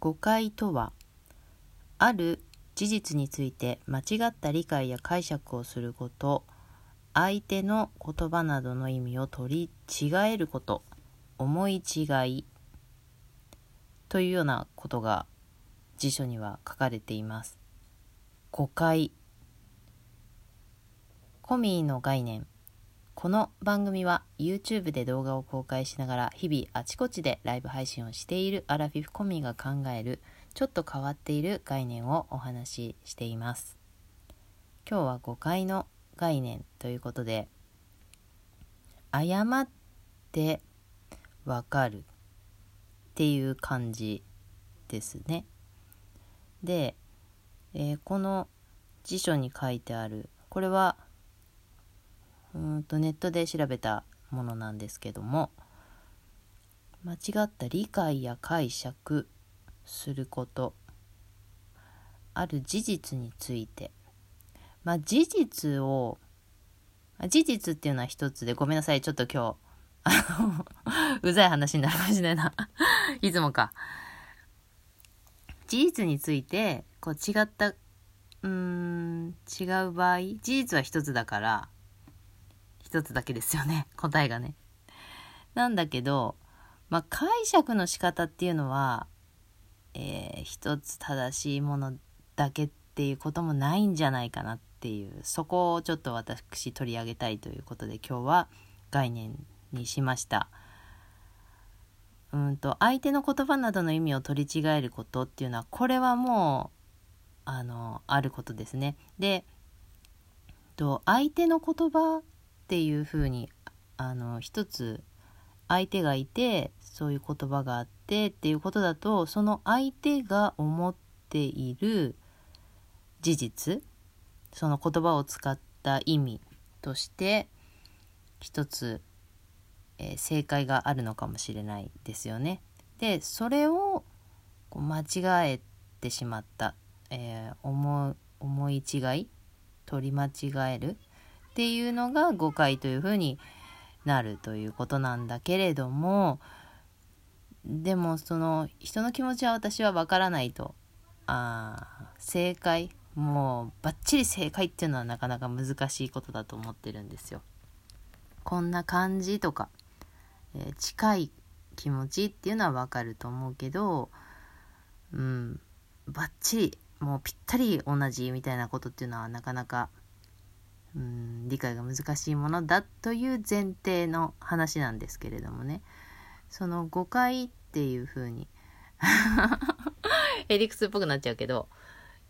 誤解とはある事実について間違った理解や解釈をすること相手の言葉などの意味を取り違えること思い違いというようなことが辞書には書かれています。誤解。コミーの概念。この番組は YouTube で動画を公開しながら日々あちこちでライブ配信をしているアラフィフコミが考えるちょっと変わっている概念をお話ししています。今日は誤解の概念ということで誤ってわかるっていう感じですね。で、えー、この辞書に書いてあるこれはうんとネットで調べたものなんですけども間違った理解や解釈することある事実について。まあ事実を事実っていうのは一つでごめんなさいちょっと今日あのうざい話になるかもしれないな。いつもか。事実についてこう違ったうーん違う場合事実は一つだから一つだけですよね 答えがね。なんだけど、まあ、解釈の仕方っていうのは、えー、一つ正しいものだけっていうこともないんじゃないかなっていうそこをちょっと私取り上げたいということで今日は概念にしました。うんと相手の言葉などの意味を取り違えることっていうのはこれはもうあのあることですね。でと相手の言葉っていうふうにあの一つ相手がいてそういう言葉があってっていうことだとその相手が思っている事実その言葉を使った意味として一つ、えー、正解があるのかもしれないですよね。でそれをこう間違えてしまった、えー、思思い違い取り間違えるっていうのが誤解というふうになるということなんだけれどもでもその人の気持ちは私はわからないとあ正解もうバッチリ正解っていうのはなかなか難しいことだと思ってるんですよ。こんな感じとか、えー、近い気持ちっていうのはわかると思うけどうんバッチリもうぴったり同じみたいなことっていうのはなかなかうん理解が難しいものだという前提の話なんですけれどもねその誤解っていうふうにエリクスっぽくなっちゃうけど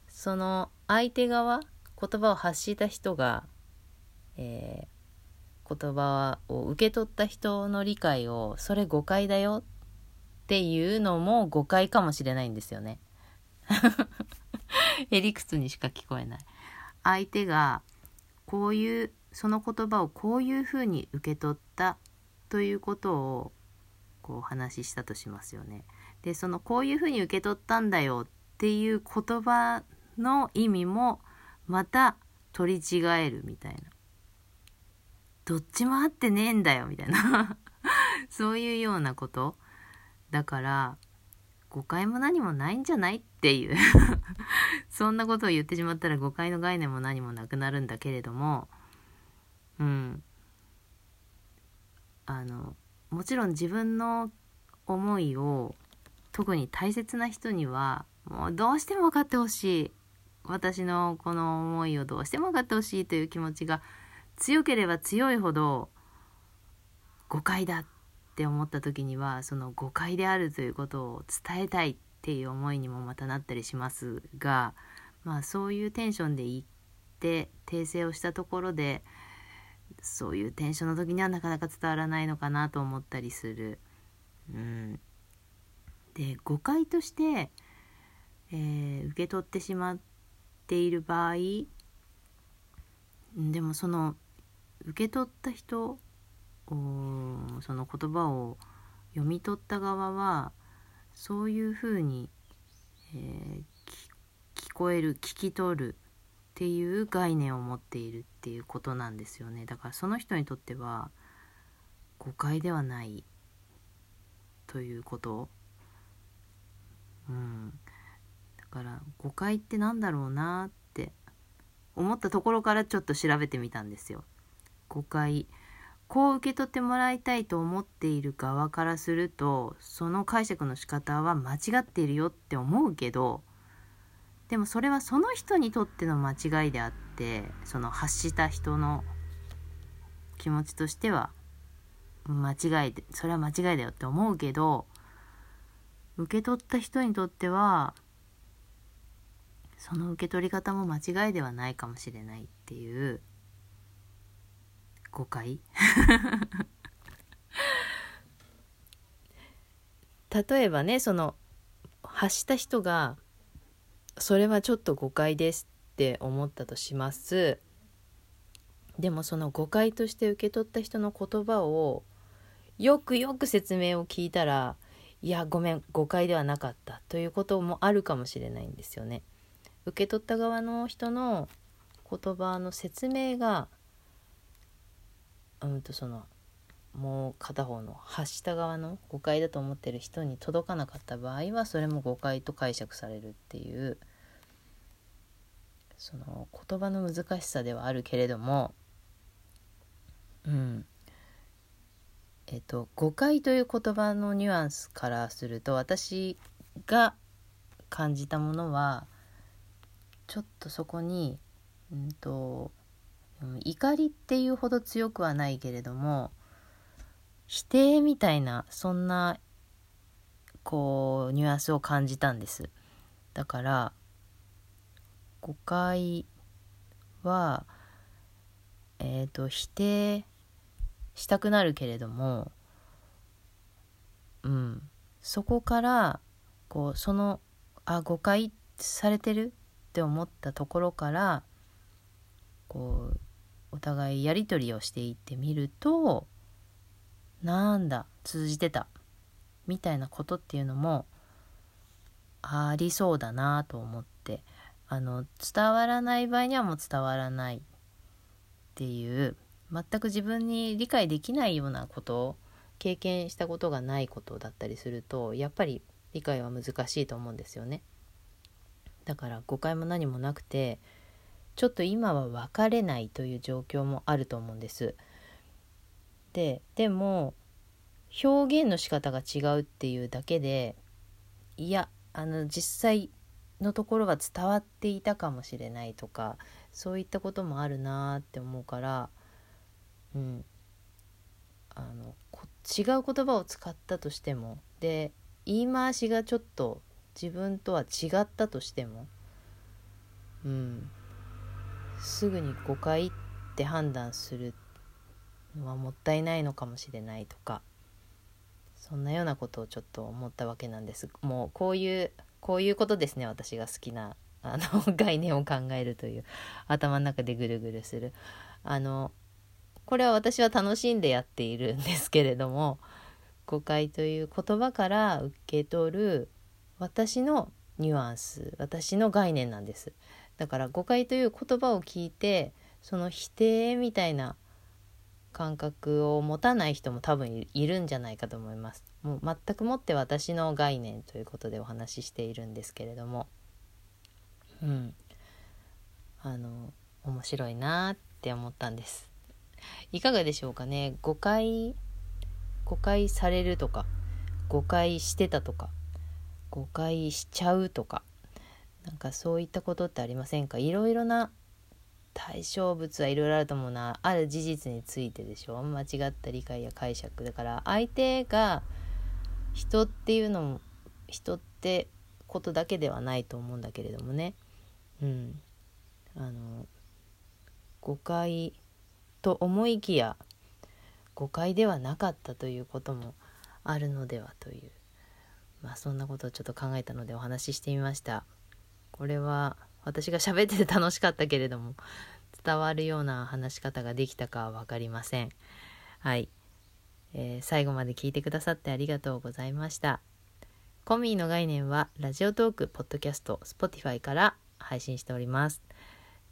その相手側言葉を発した人が、えー、言葉を受け取った人の理解をそれ誤解だよっていうのも誤解かもしれないんですよね。エリクスにしか聞こえない。相手がこういうその言葉をこういうふうに受け取ったということをこうお話ししたとしますよね。でそのこういうふうに受け取ったんだよっていう言葉の意味もまた取り違えるみたいな。どっちも合ってねえんだよみたいな そういうようなことだから誤解も何もないんじゃないっていうそんなことを言ってしまったら誤解の概念も何もなくなるんだけれどもうん。あのもちろん自分の思いを特に大切な人にはもうどうしても分かってほしい。私のこの思いをどうしても分かってほしいという気持ちが強ければ強いほど誤解だって思った時にはその誤解であるということを伝えたい。っていう思いにもまたなったりしますがまあそういうテンションで言って訂正をしたところでそういうテンションの時にはなかなか伝わらないのかなと思ったりする。うん、で誤解として、えー、受け取ってしまっている場合でもその受け取った人その言葉を読み取った側はそういうふうに、えー、聞こえる聞き取るっていう概念を持っているっていうことなんですよね。だからその人にとっては誤解ではないということ。うん。だから誤解って何だろうなって思ったところからちょっと調べてみたんですよ。誤解こう受け取ってもらいたいと思っている側からするとその解釈の仕方は間違っているよって思うけどでもそれはその人にとっての間違いであってその発した人の気持ちとしては間違いでそれは間違いだよって思うけど受け取った人にとってはその受け取り方も間違いではないかもしれないっていう誤解 例えばねその発した人がそれはちょっと誤解ですって思ったとしますでもその誤解として受け取った人の言葉をよくよく説明を聞いたらいやごめん誤解ではなかったということもあるかもしれないんですよね。受け取った側の人の言葉の説明がうんとそのもう片方の発した側の誤解だと思ってる人に届かなかった場合はそれも誤解と解釈されるっていうその言葉の難しさではあるけれどもうん。えっと誤解という言葉のニュアンスからすると私が感じたものはちょっとそこに、うんと、怒りっていうほど強くはないけれども否定みたいなそんなこうニュアンスを感じたんです。だから誤解はえっ、ー、と否定したくなるけれどもうんそこからこうそのあ誤解されてるって思ったところからこうお互いやり取りをしていってみるとなんだ通じてたみたいなことっていうのもありそうだなと思ってあの伝わらない場合にはもう伝わらないっていう全く自分に理解できないようなことを経験したことがないことだったりするとやっぱり理解は難しいと思うんですよね。だから誤解も何もなくてちょっと今は別れないという状況もあると思うんです。ででも表現の仕方が違うっていうだけでいやあの実際のところは伝わっていたかもしれないとかそういったこともあるなって思うからうんあの違う言葉を使ったとしてもで言い回しがちょっと自分とは違ったとしてもうんすぐに誤解って判断するのはもったいないのかもしれないとかそんなようなことをちょっと思ったわけなんです。もうこういうこういうことですね私が好きなあの 概念を考えるという頭の中でぐるぐるする。あのこれは私は楽しんでやっているんですけれども誤解という言葉から受け取る私のニュアンス私の概念なんです。だから誤解という言葉を聞いてその否定みたいな感覚を持たない人も多分いるんじゃないかと思います。もう全くもって私の概念ということでお話ししているんですけれども。うん。あの面白いなって思ったんです。いかがでしょうかね。誤解誤解されるとか誤解してたとか誤解しちゃうとか。なんかそういったことってありませんか？いろいろな対象物はいろいろあると思うなある事実についてでしょ？間違った理解や解釈だから相手が人っていうのも人ってことだけではないと思うんだけれどもね。うん。あの誤解と思いきや誤解ではなかったということもあるのではという。まあそんなことをちょっと考えたのでお話ししてみました。これは私が喋ってて楽しかったけれども伝わるような話し方ができたかは分かりません。はい、えー、最後まで聞いてくださってありがとうございました。誤解の概念は Radiotalk、ポッドキャスト、 Spotify から配信しております。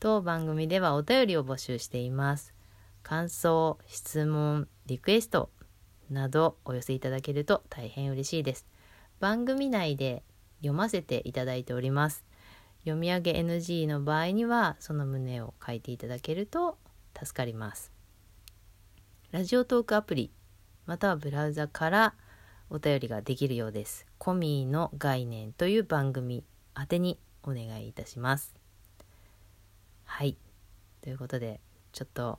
当番組ではお便りを募集しています。感想、質問、リクエストなどお寄せいただけると大変嬉しいです。番組内で読ませていただいております。読み上げ NG の場合にはその旨を書いていただけると助かります。ラジオトークアプリまたはブラウザからお便りができるようです。コミーの概念という番組宛てにお願いいたします。はい。ということでちょっと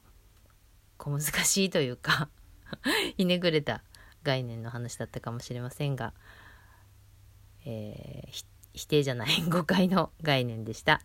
小難しいというか ひねくれた概念の話だったかもしれませんが、えー、否定じゃない誤解の概念でした。